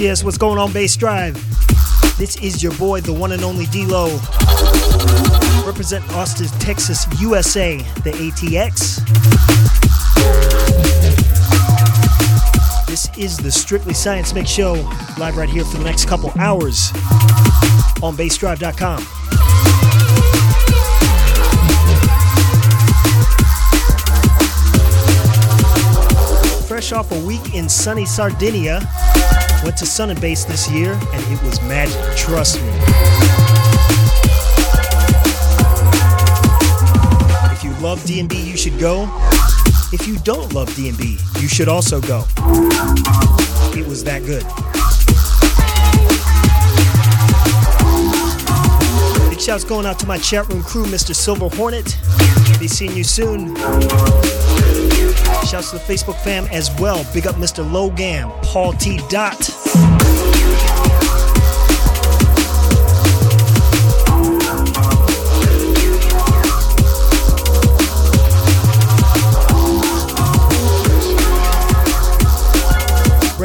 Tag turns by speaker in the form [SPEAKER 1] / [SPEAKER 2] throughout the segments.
[SPEAKER 1] Yes, what's going on, Bass Drive? This is your boy, the one and only dLo. Represent Austin, Texas, USA, the ATX. This is the Strictly Science Mix Show, live right here for the next couple hours on bassdrive.com. Fresh off a week in sunny Sardinia, went to Sun and Bass this year, and it was magic, trust me. If you love D&B, you should go. If you don't love D&B, you should also go. It was that good. Big shouts going out to my chat room crew, Mr. Silver Hornet. Be seeing you soon. Shouts to the Facebook fam as well. Big up Mr. Logan, Paul T. Dot.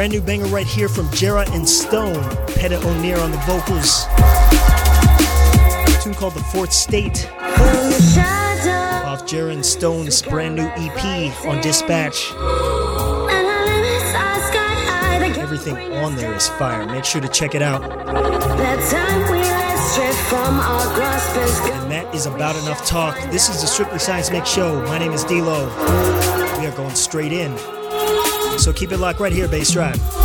[SPEAKER 1] Brand new banger right here from Gerra and Stone. Peta Oneir on the vocals. A tune called The Fourth State. Off Gerra and Stone's brand new EP on Dispatch. Everything on there is fire. Make sure to check it out. And that is about enough talk. This is the Strictly Science Mix Show. My name is dLo. We are going straight in. So keep it locked right here, Bass Drive.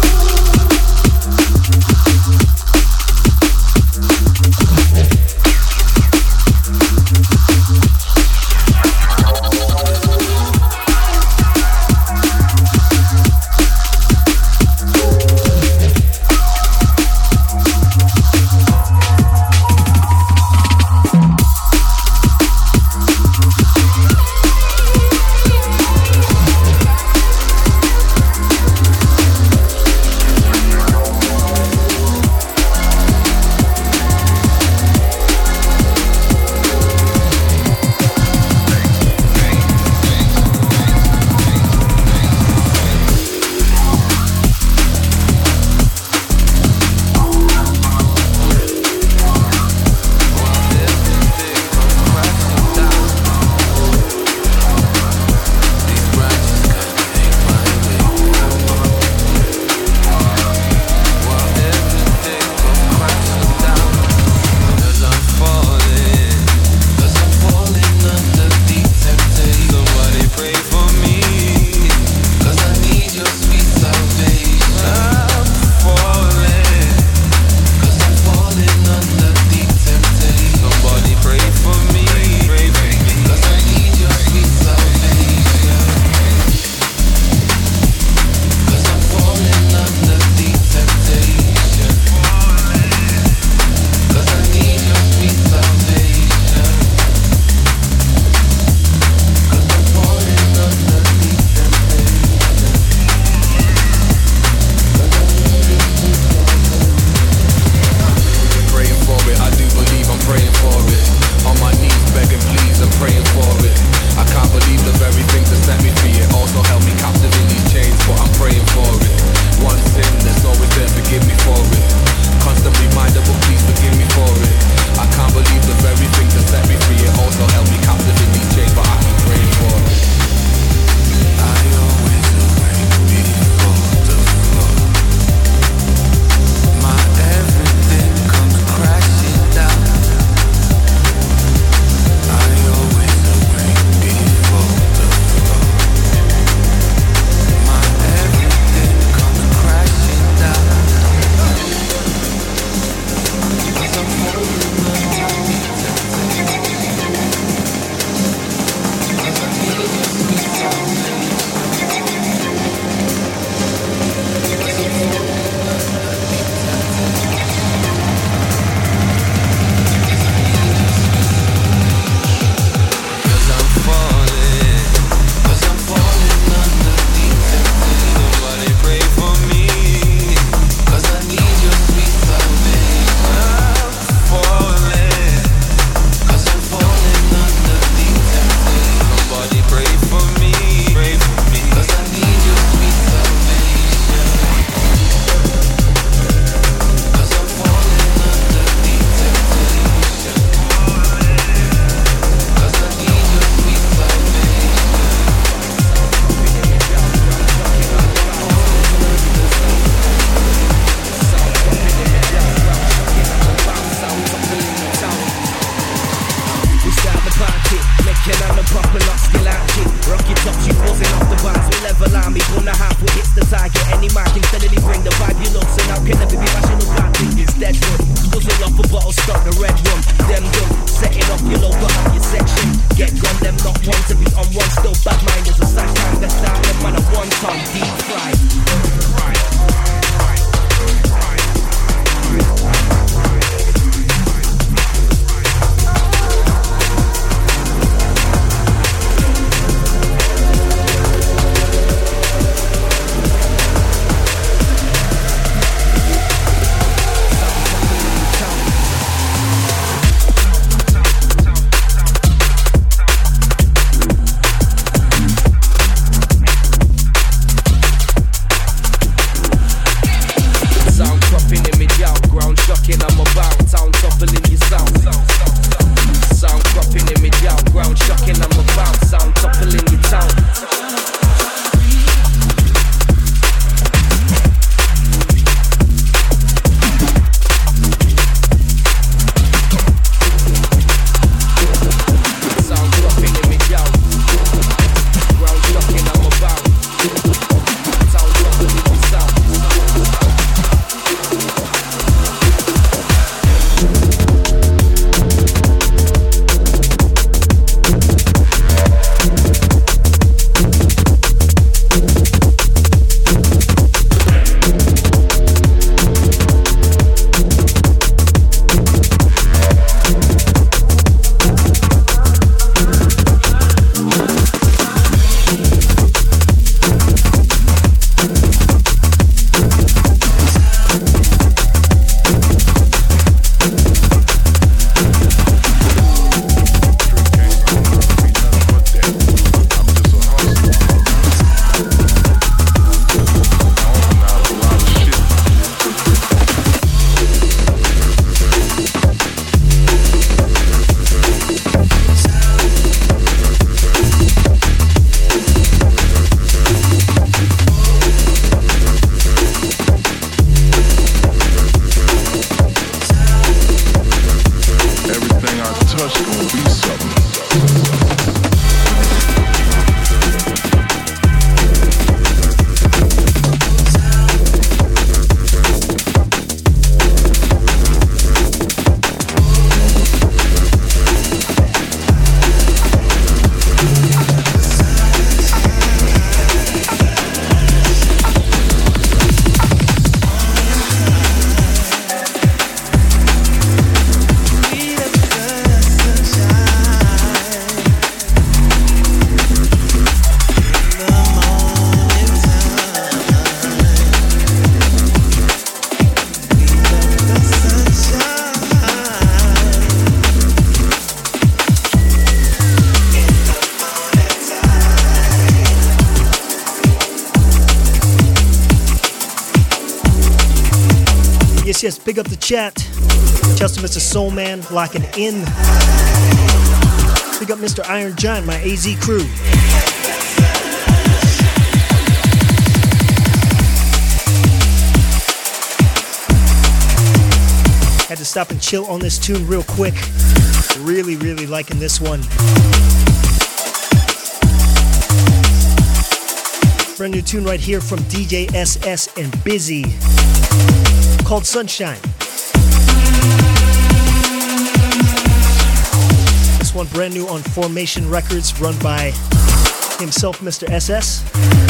[SPEAKER 1] Chat. Chester, Mr. Soul Man, locking in. Big up Mr. Iron Giant, my AZ crew. Had to stop and chill on this tune real quick. Really, really liking this one. Brand new tune right here from DJ SS and Busy called Sunshine. One brand new on Formation Records, run by himself, Mr. SS.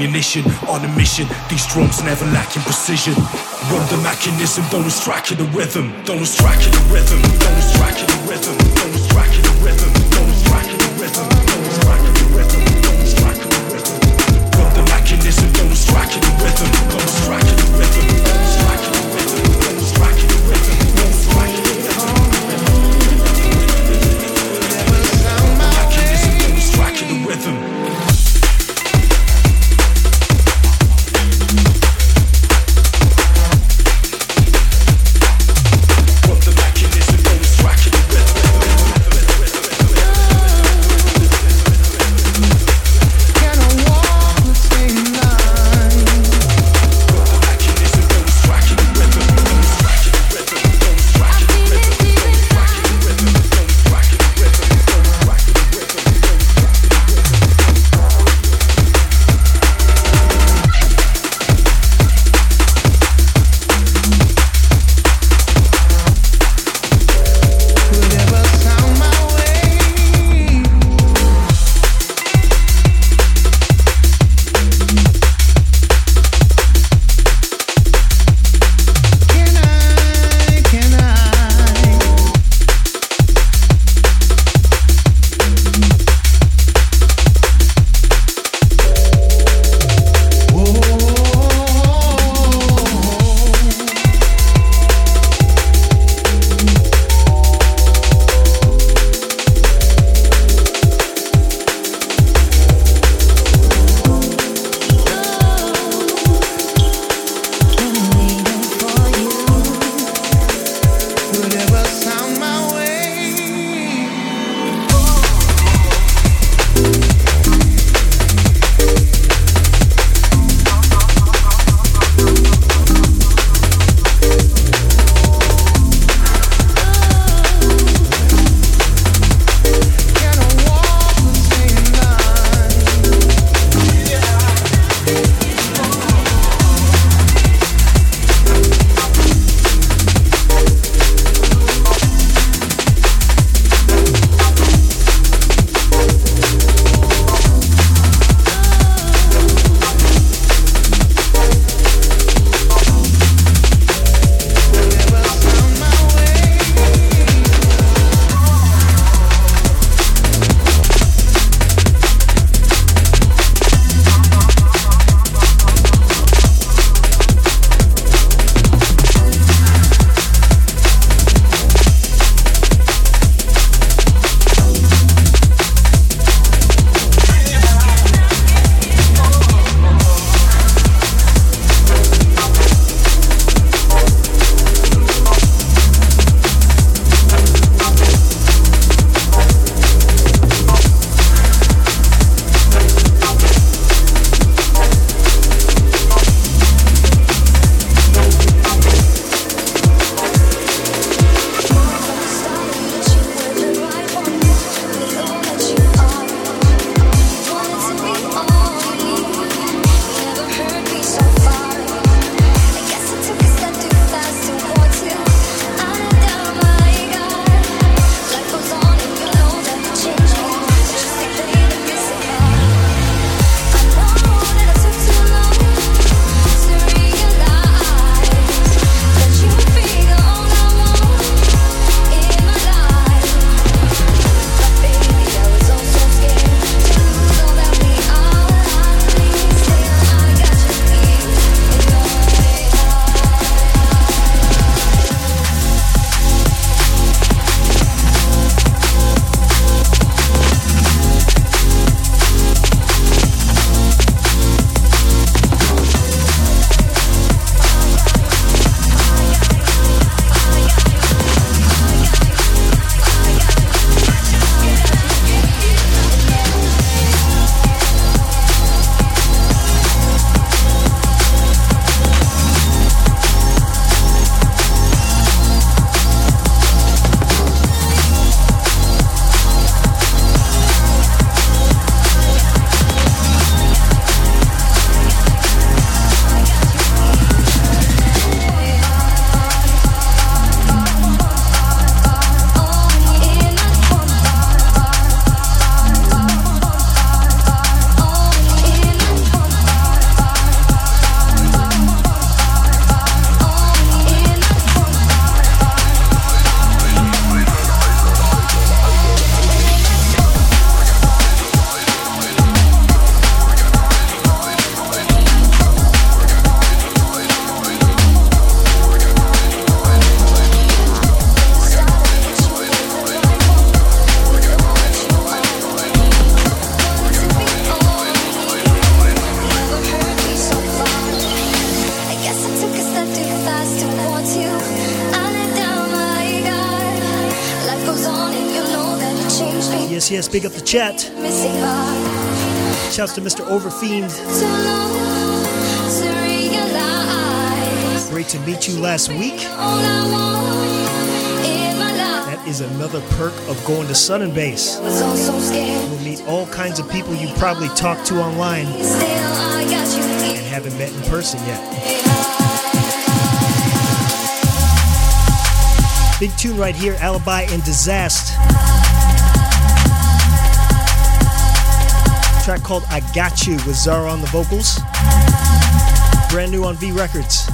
[SPEAKER 2] ammunition on a mission. These drums never lacking precision. Run the mechanism, don't distract the rhythm. Don't distract the rhythm. Don't distract the rhythm. Don't
[SPEAKER 1] big up the chat. Shouts to Mr. Overfiend. Great to meet you last week. That is another perk of going to Sun and Bass. You'll meet all kinds of people you probably talked to online and haven't met in person yet. Big tune right here, Alibi and Disaszt. Track called I Got You with Zara on the vocals. Brand new on V Records.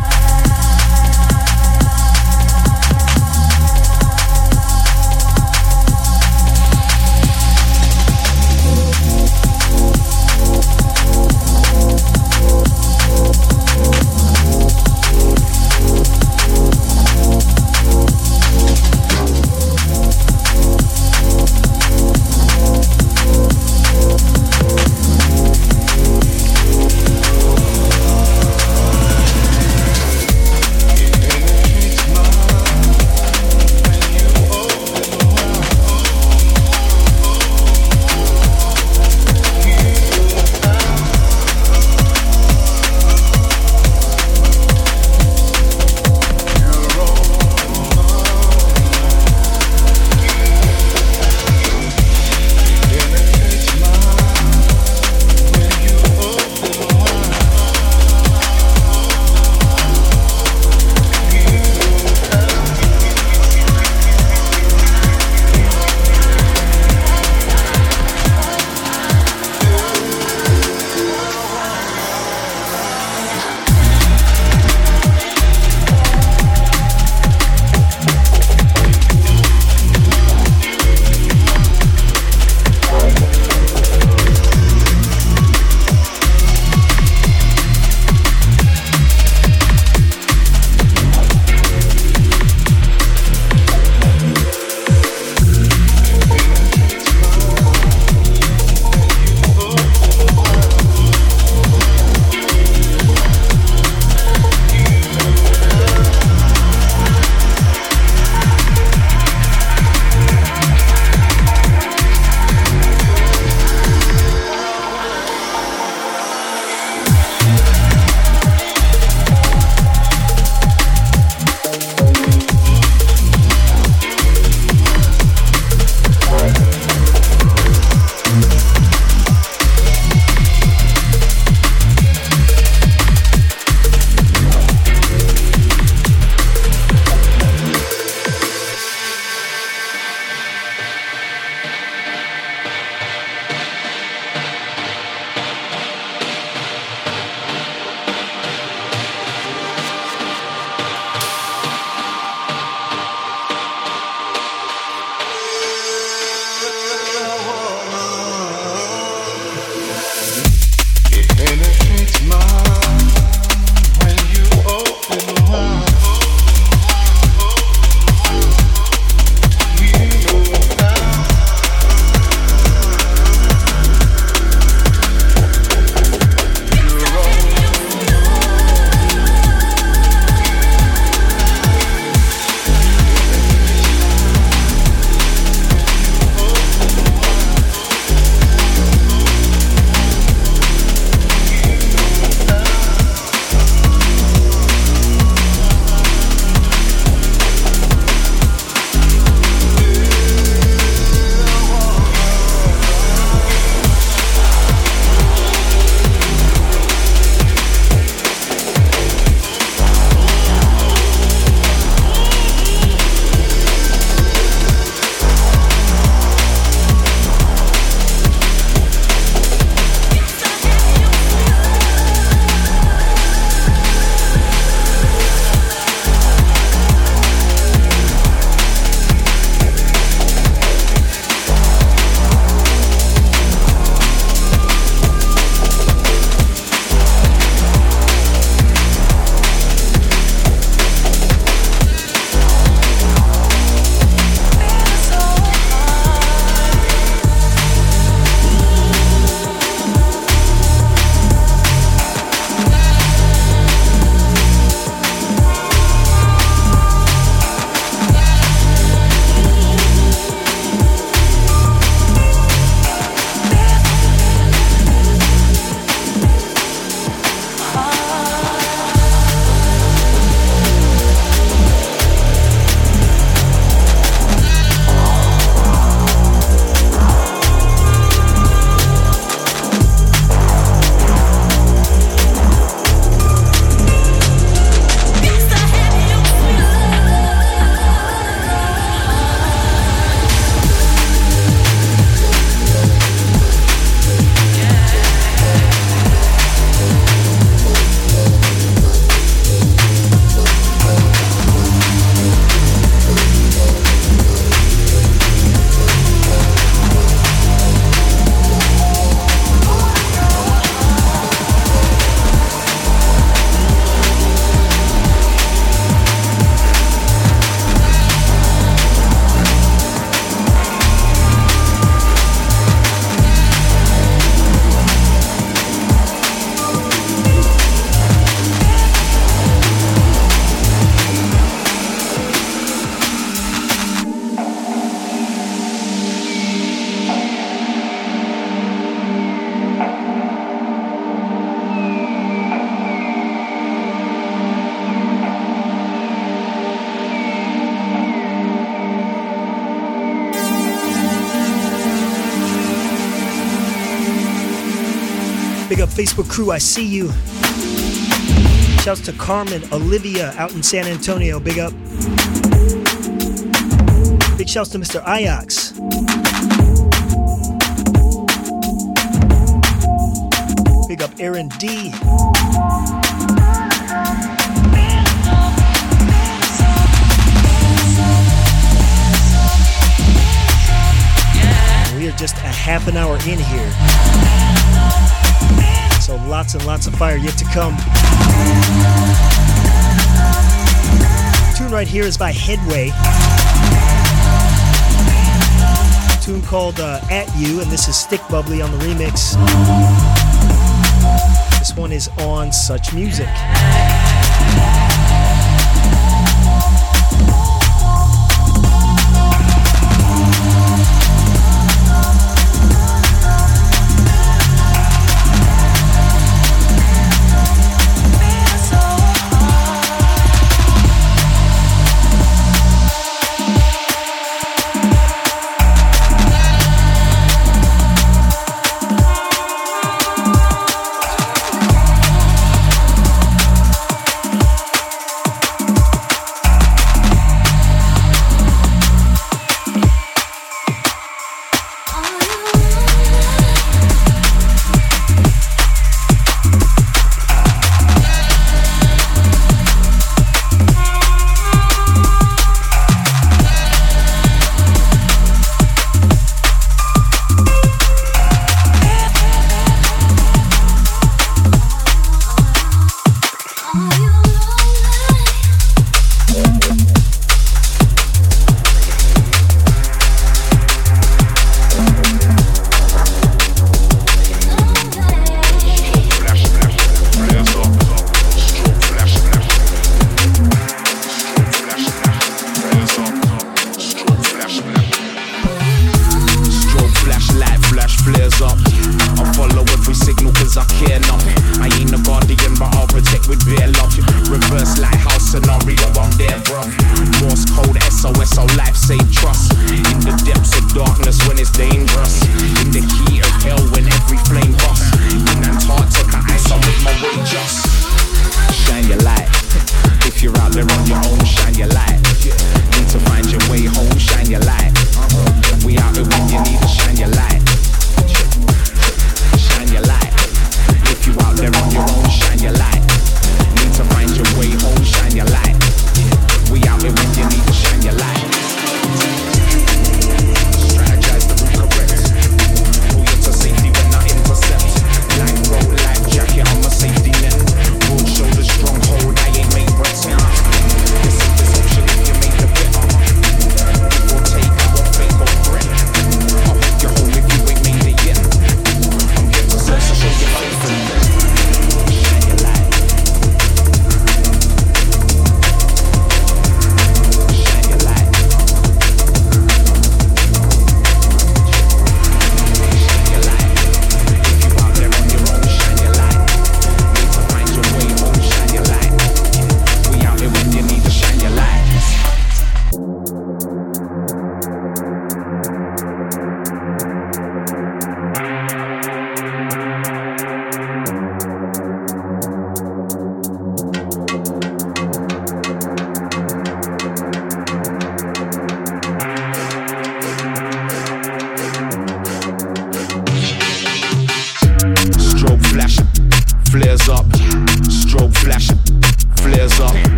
[SPEAKER 3] Facebook crew, I see you. Shouts to Carmen, Olivia out in San Antonio. Big up. Big shouts to Mr. Ajax. Big up Aaron D. We are just a half an hour in here. So lots and lots of fire yet to come. tune right here is by Headway. tune called uh, At You, and this is Stick Bubbly on the remix. This one is on Such Music.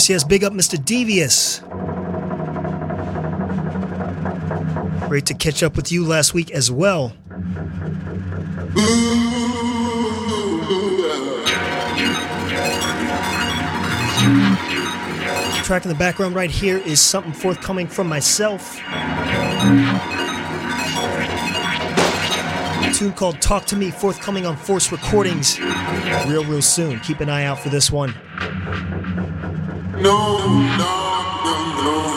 [SPEAKER 1] Yes, yes, big up Mr. Devious. Great to catch up with you last week as well. track in the background right here is something forthcoming from myself. A tune called Talk to Me, forthcoming on Force Recordings real, real soon. Keep an eye out for this one. No, no, no, no.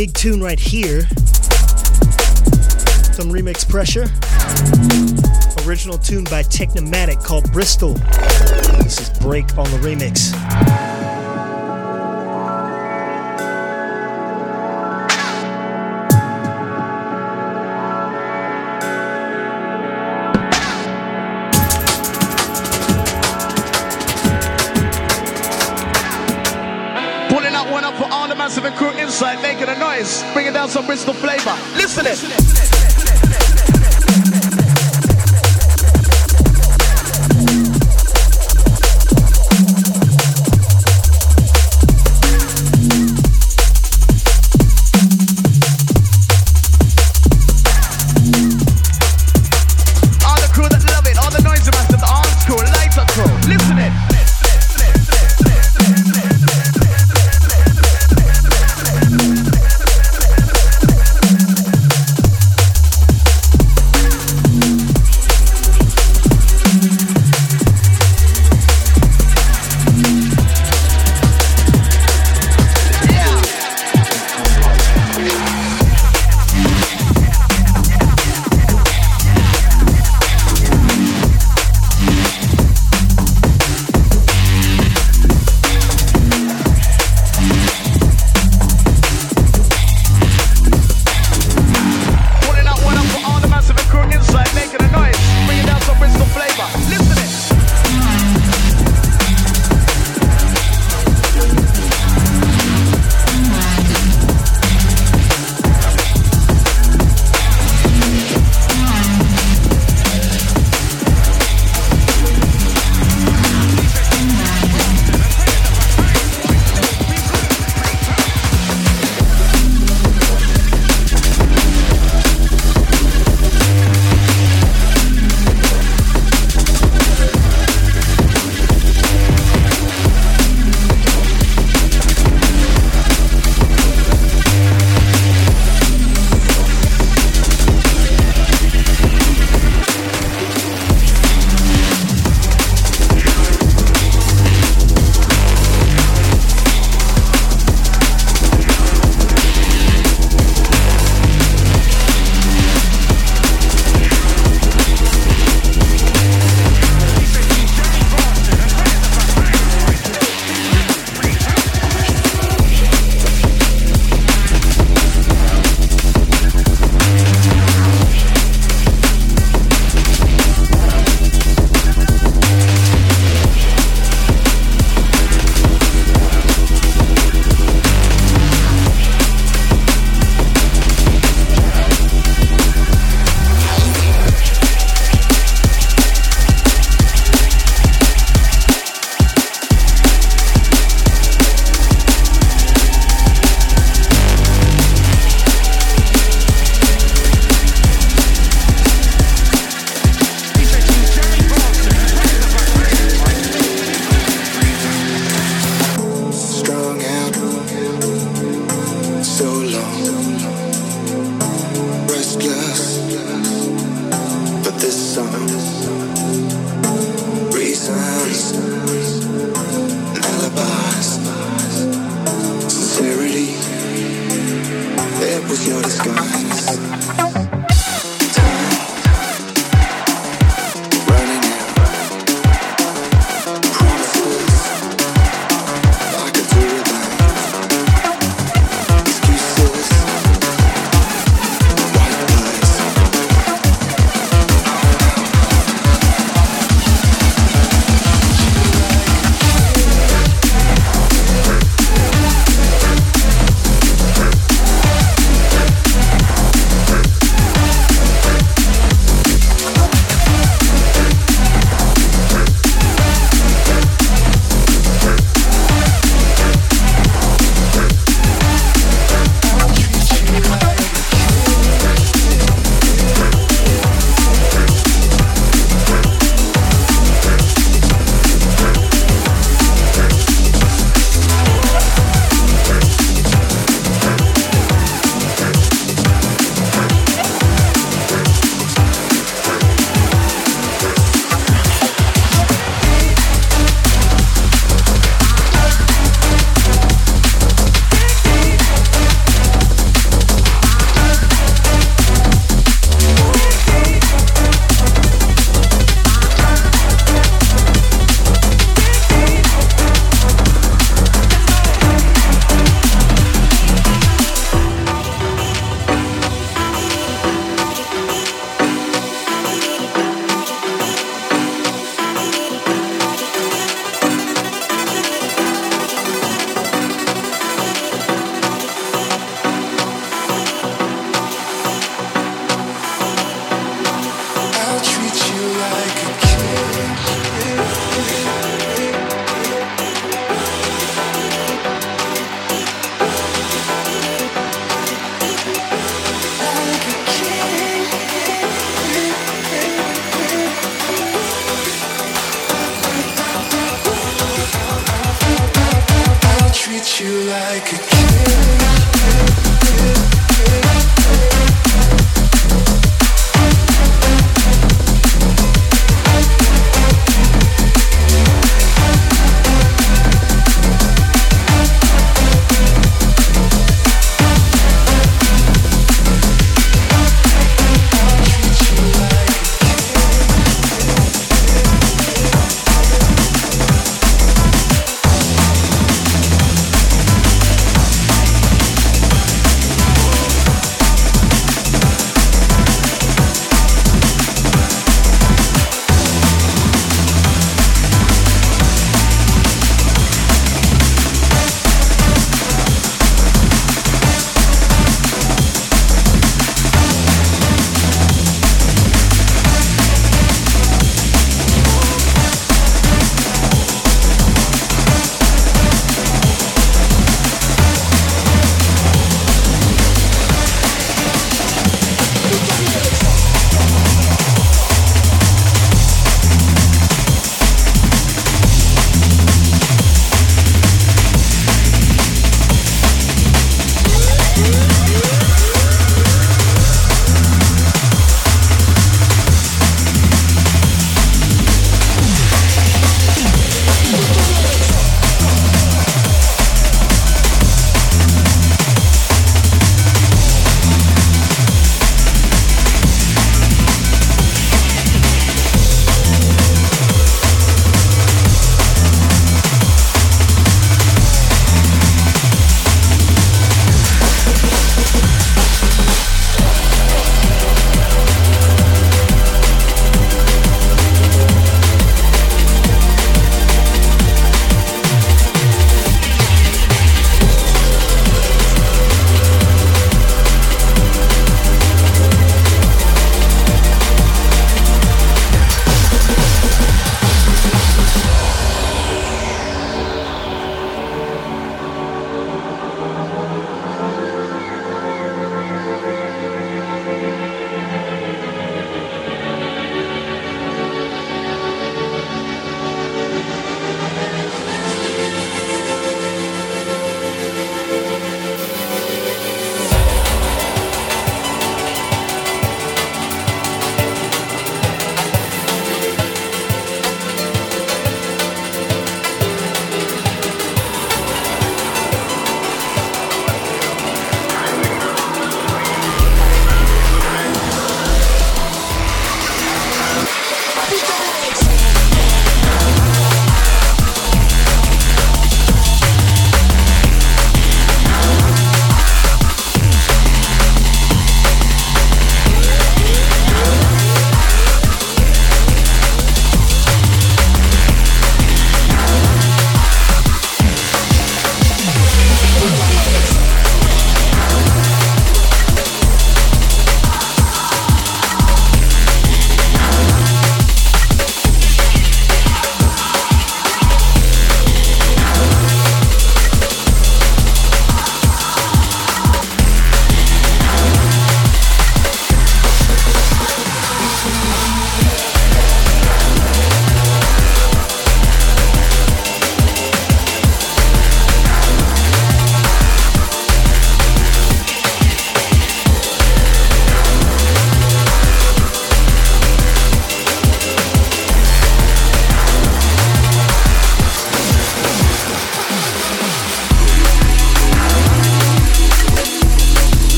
[SPEAKER 1] Big tune right here. Some remix pressure. Original tune by Technimatic called Bristol.
[SPEAKER 4] Inside, making a noise, bringing down some Bristol flavor. Listen it.
[SPEAKER 5] Big up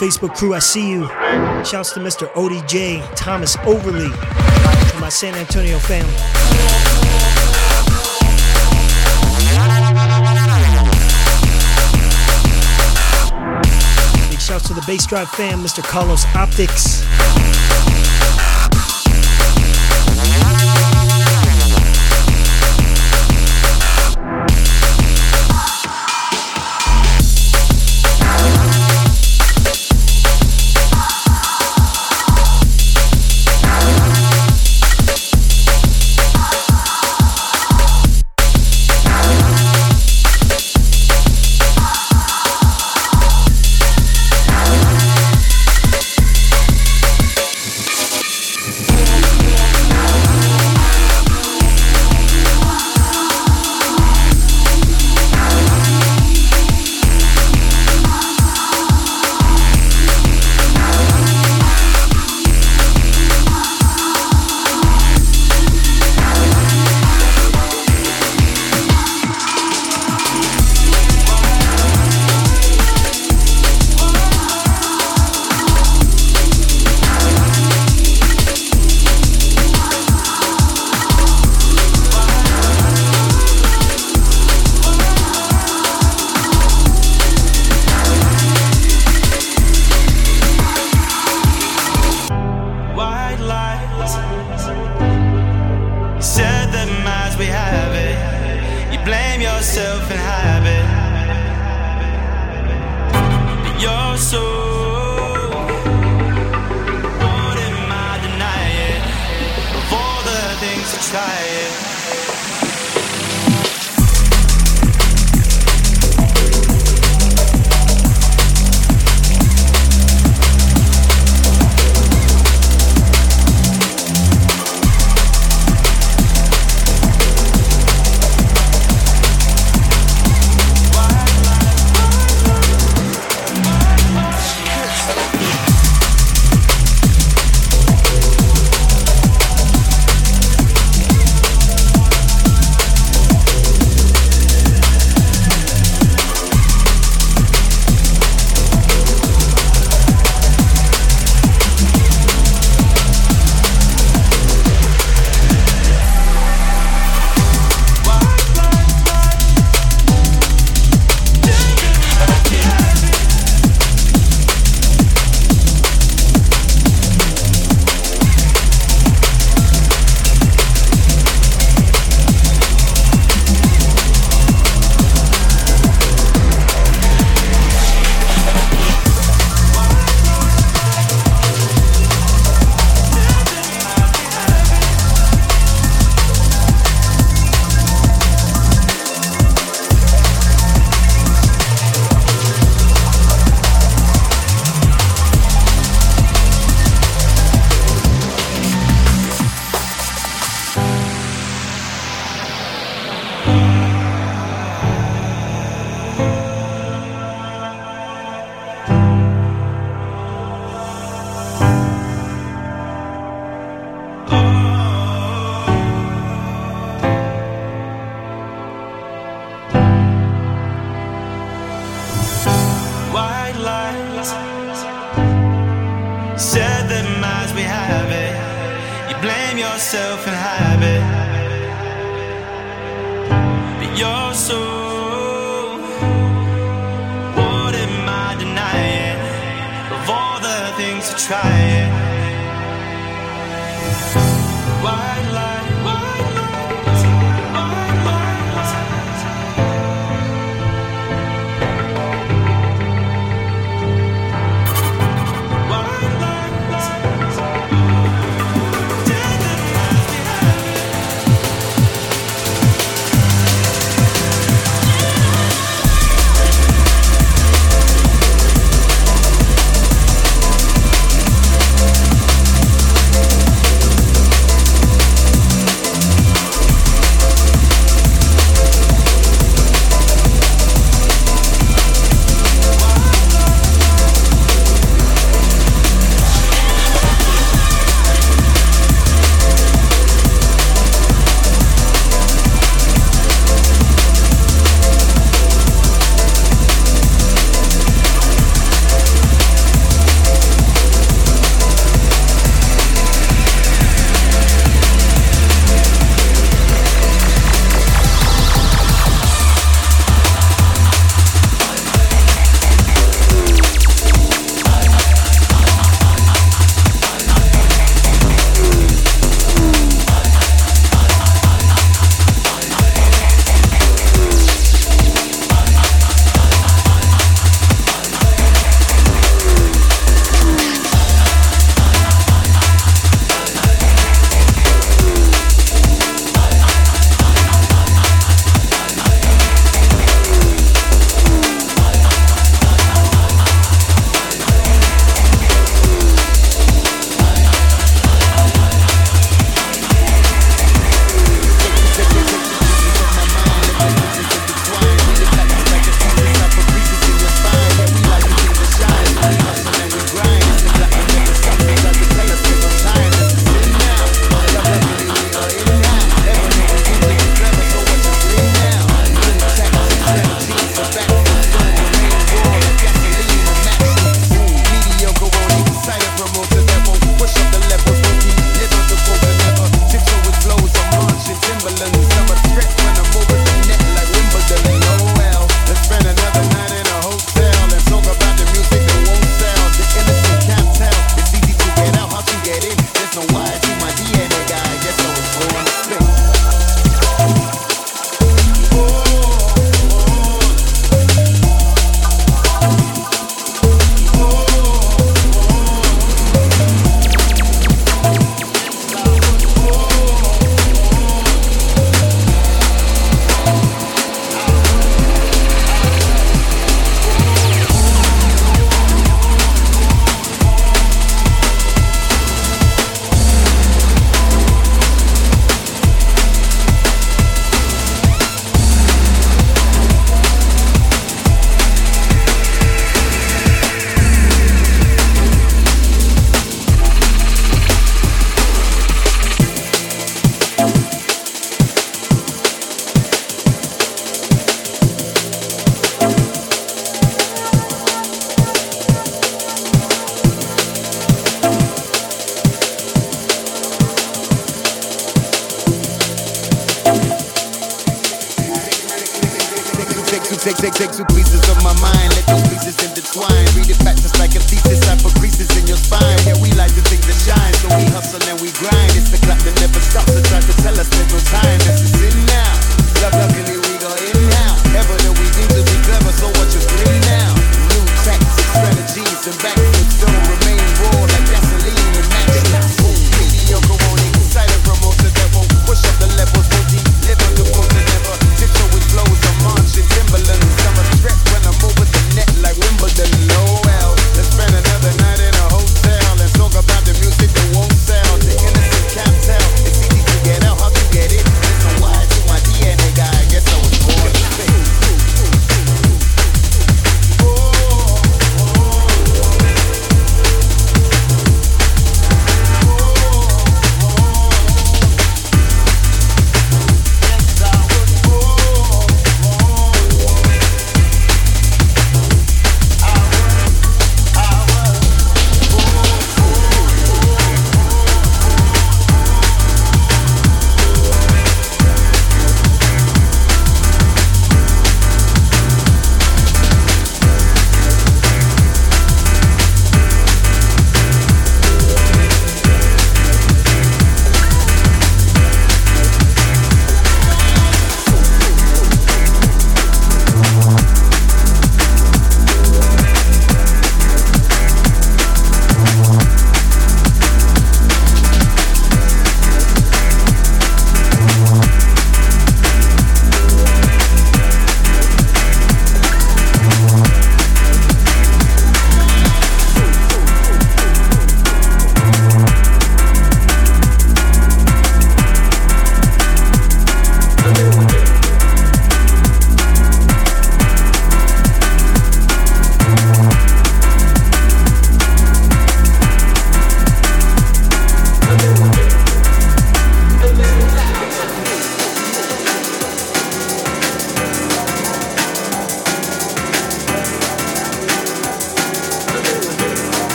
[SPEAKER 5] Facebook crew, I see you. Shouts to Mr. ODJ, Thomas Overly, and my San Antonio fam. Big shouts to the Bassdrive fam, Mr. Carlos Optics.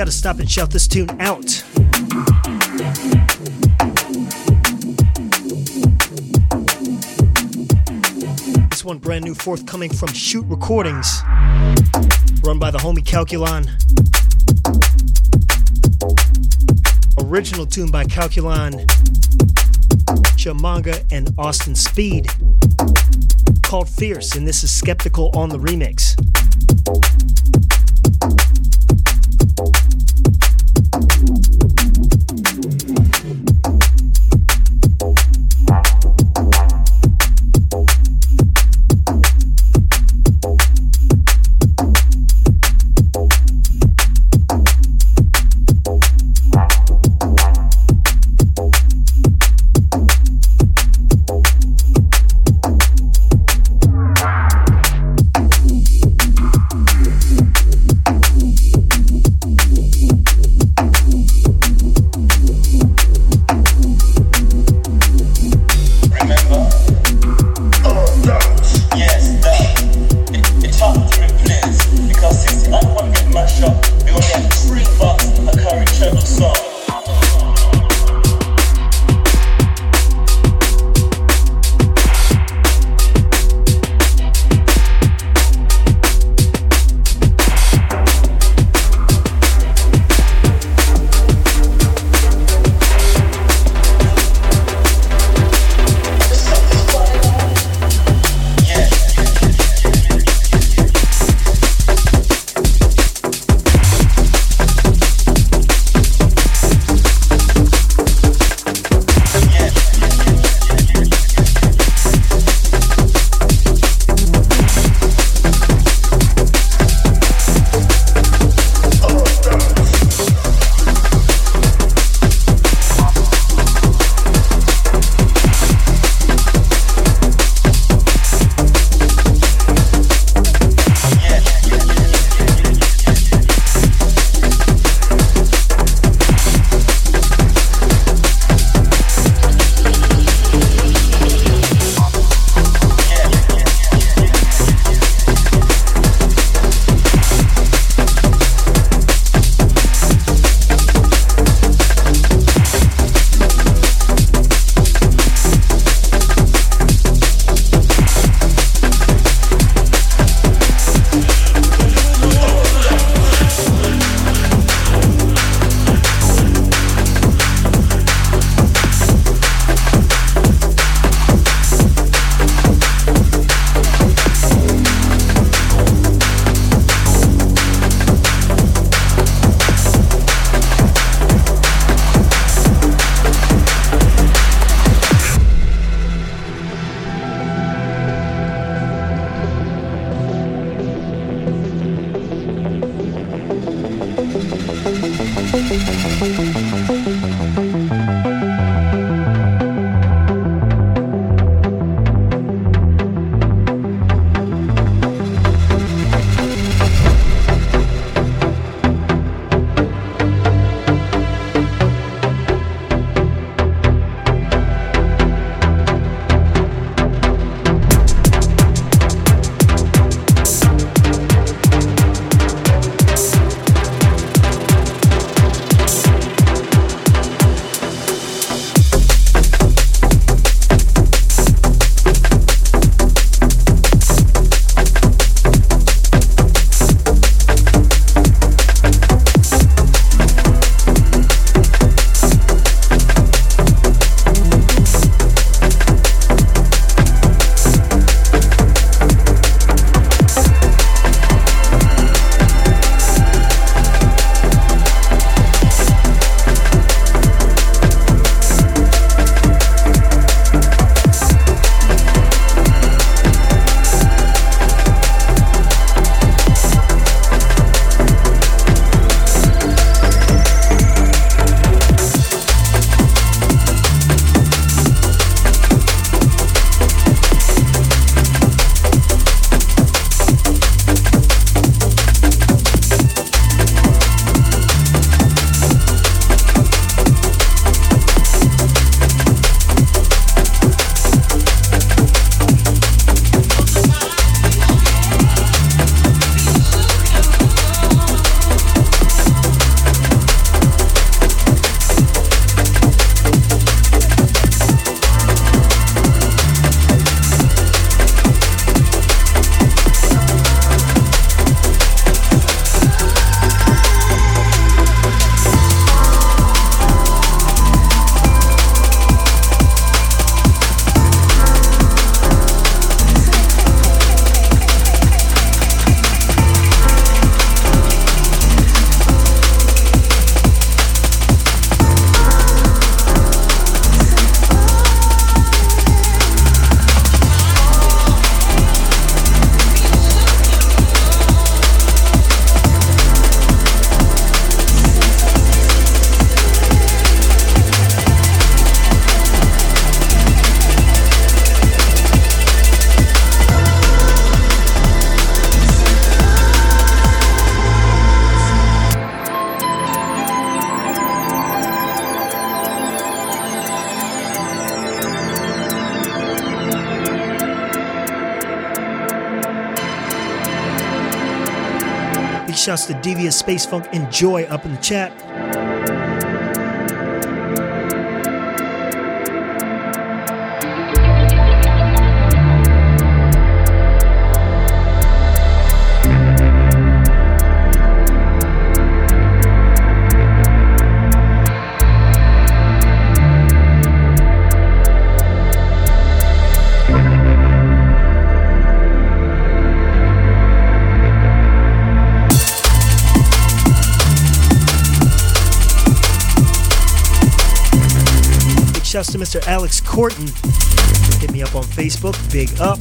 [SPEAKER 1] Gotta stop and shout this tune out. This one brand new forthcoming from Shoot Recordings, run by the homie Calculon. Original tune by Calculon, Chamanga, and Austin Speed called Fierce, and this is Skeptical on the remix. Shouts to Devious Space Funk Enjoy up in the chat. Mr. Alex Corton. Hit me up on Facebook. Big up.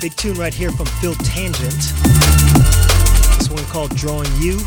[SPEAKER 1] Big tune right here from Phil Tangent called Drawing You.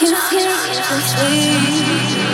[SPEAKER 1] can't sleep.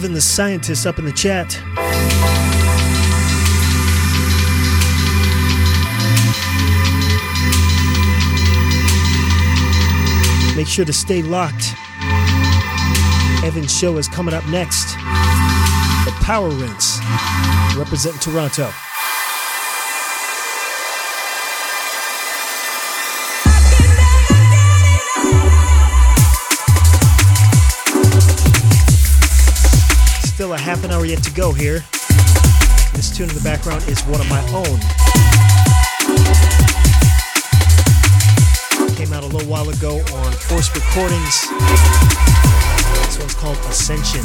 [SPEAKER 1] Evan the Scientist up in the chat. Make sure to stay locked. Evan's show is coming up next. The Power Rinse, representing Toronto. Half an hour yet to go here. This tune in the background is one of my own. Came out a little while ago on Force Recordings. This one's called Ascension.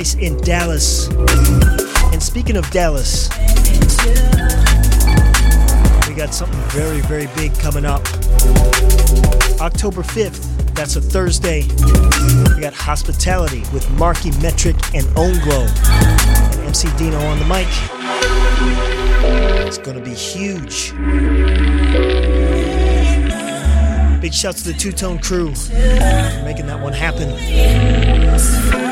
[SPEAKER 1] In Dallas. And speaking of Dallas, we got something very, very big coming up. October 5th, that's a Thursday. We got Hospitality with Marky Metrik and Own Onglo. And MC Dino on the mic. It's gonna be huge. Big shouts to the Two Tone crew for making that one happen.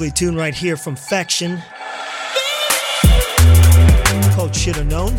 [SPEAKER 1] Lovely tune right here from Faction called Shoulda Known.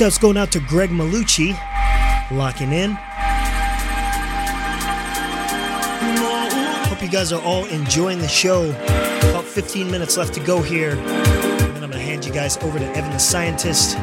[SPEAKER 1] Shouts going out to Greg Malucci, locking in. Hope you guys are all enjoying the show. About 15 minutes left to go here. And then I'm going to hand you guys over to Evan the Scientist.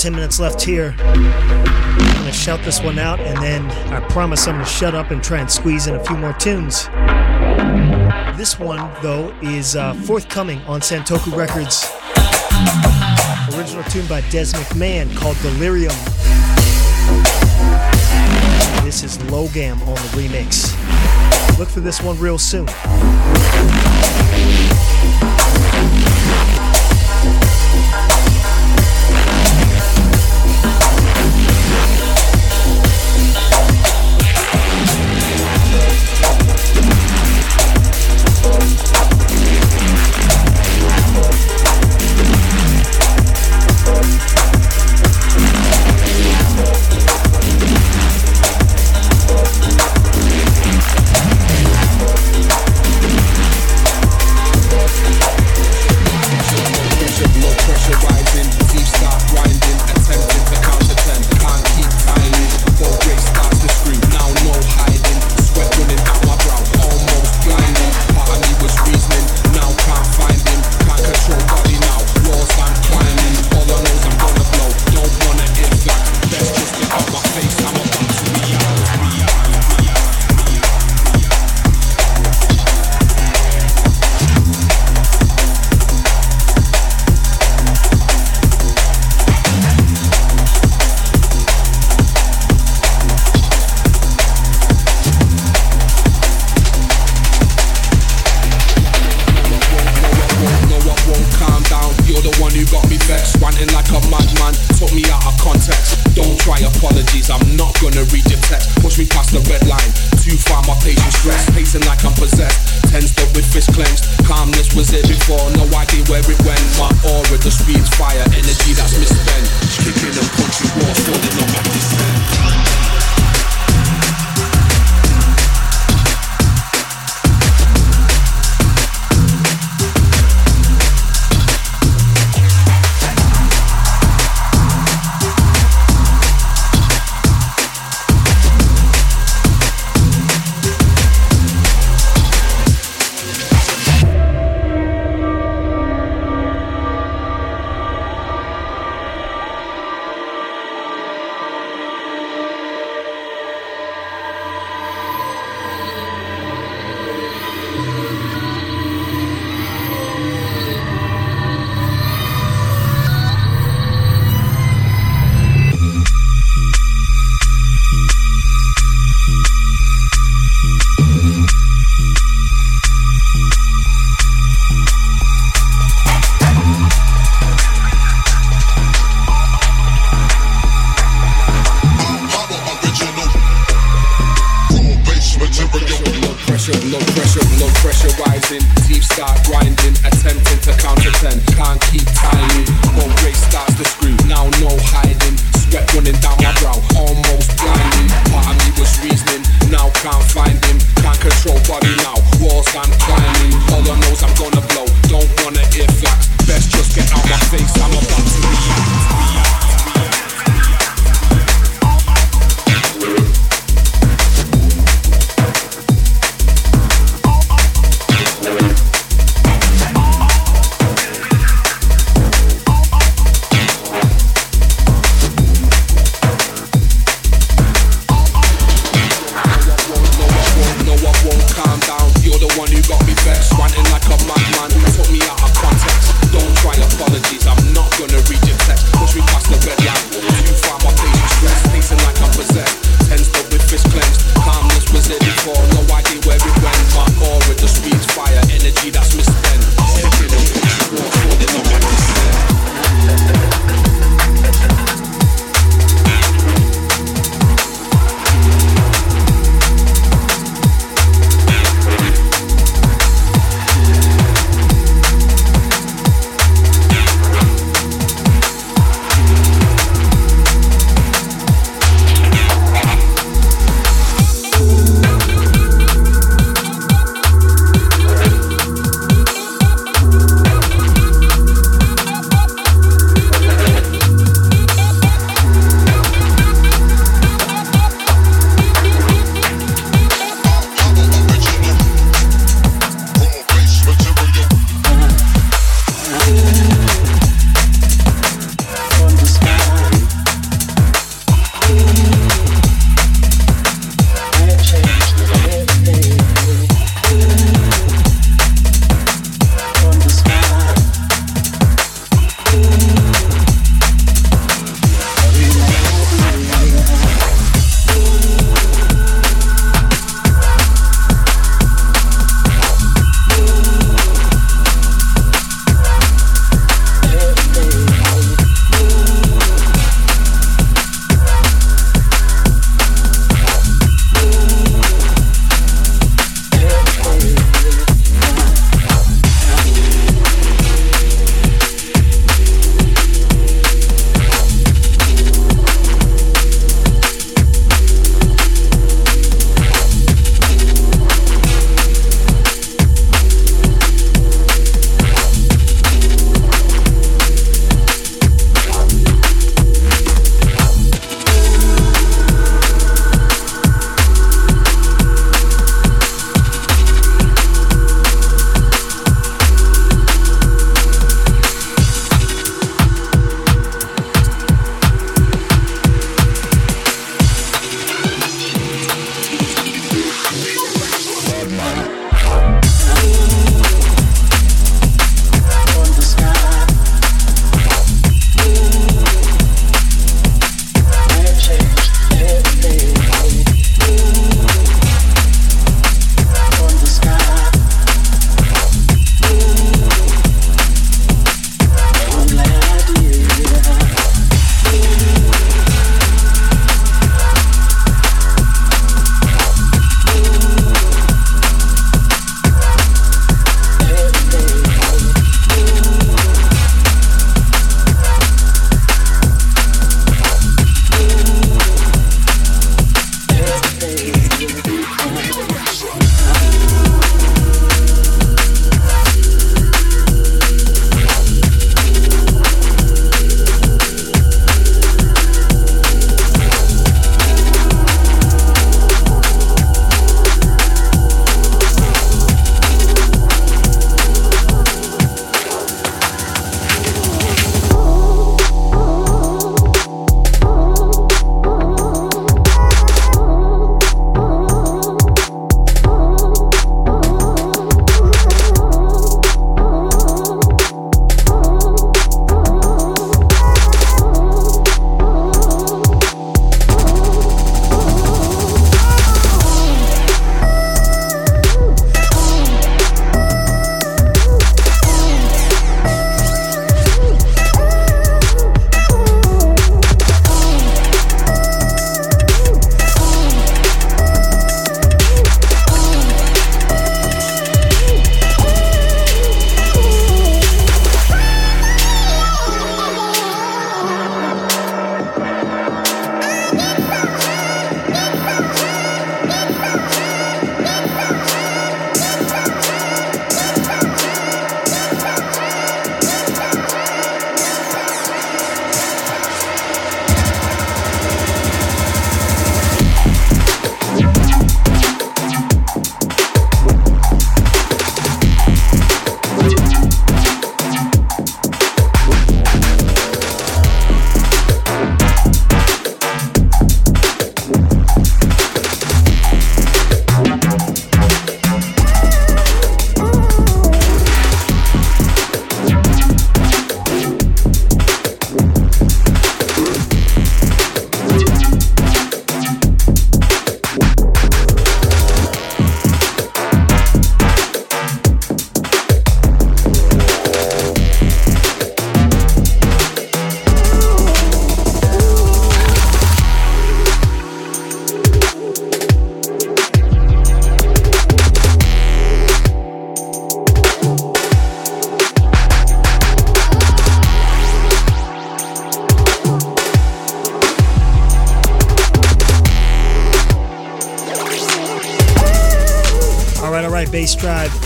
[SPEAKER 6] 10 minutes left here. I'm gonna shout this one out and then I promise I'm gonna shut up and try and squeeze in a few more tunes. This one, though, is uh, forthcoming on Santoku Records. Original tune by Des McMahon called Delirium. This is Logam on the remix. Look for this one real soon.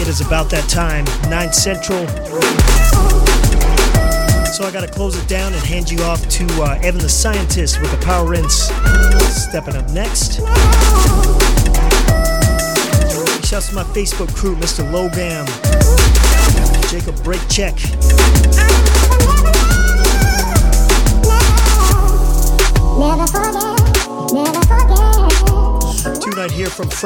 [SPEAKER 1] It is about that time, 9 Central. So I gotta close it down and hand you off to uh, Evan the Scientist with the Power Rinse. Stepping up next. Shouts to my Facebook crew, Mr. Logam, Jacob Breakcheck. Never forget, never forget. Two night here from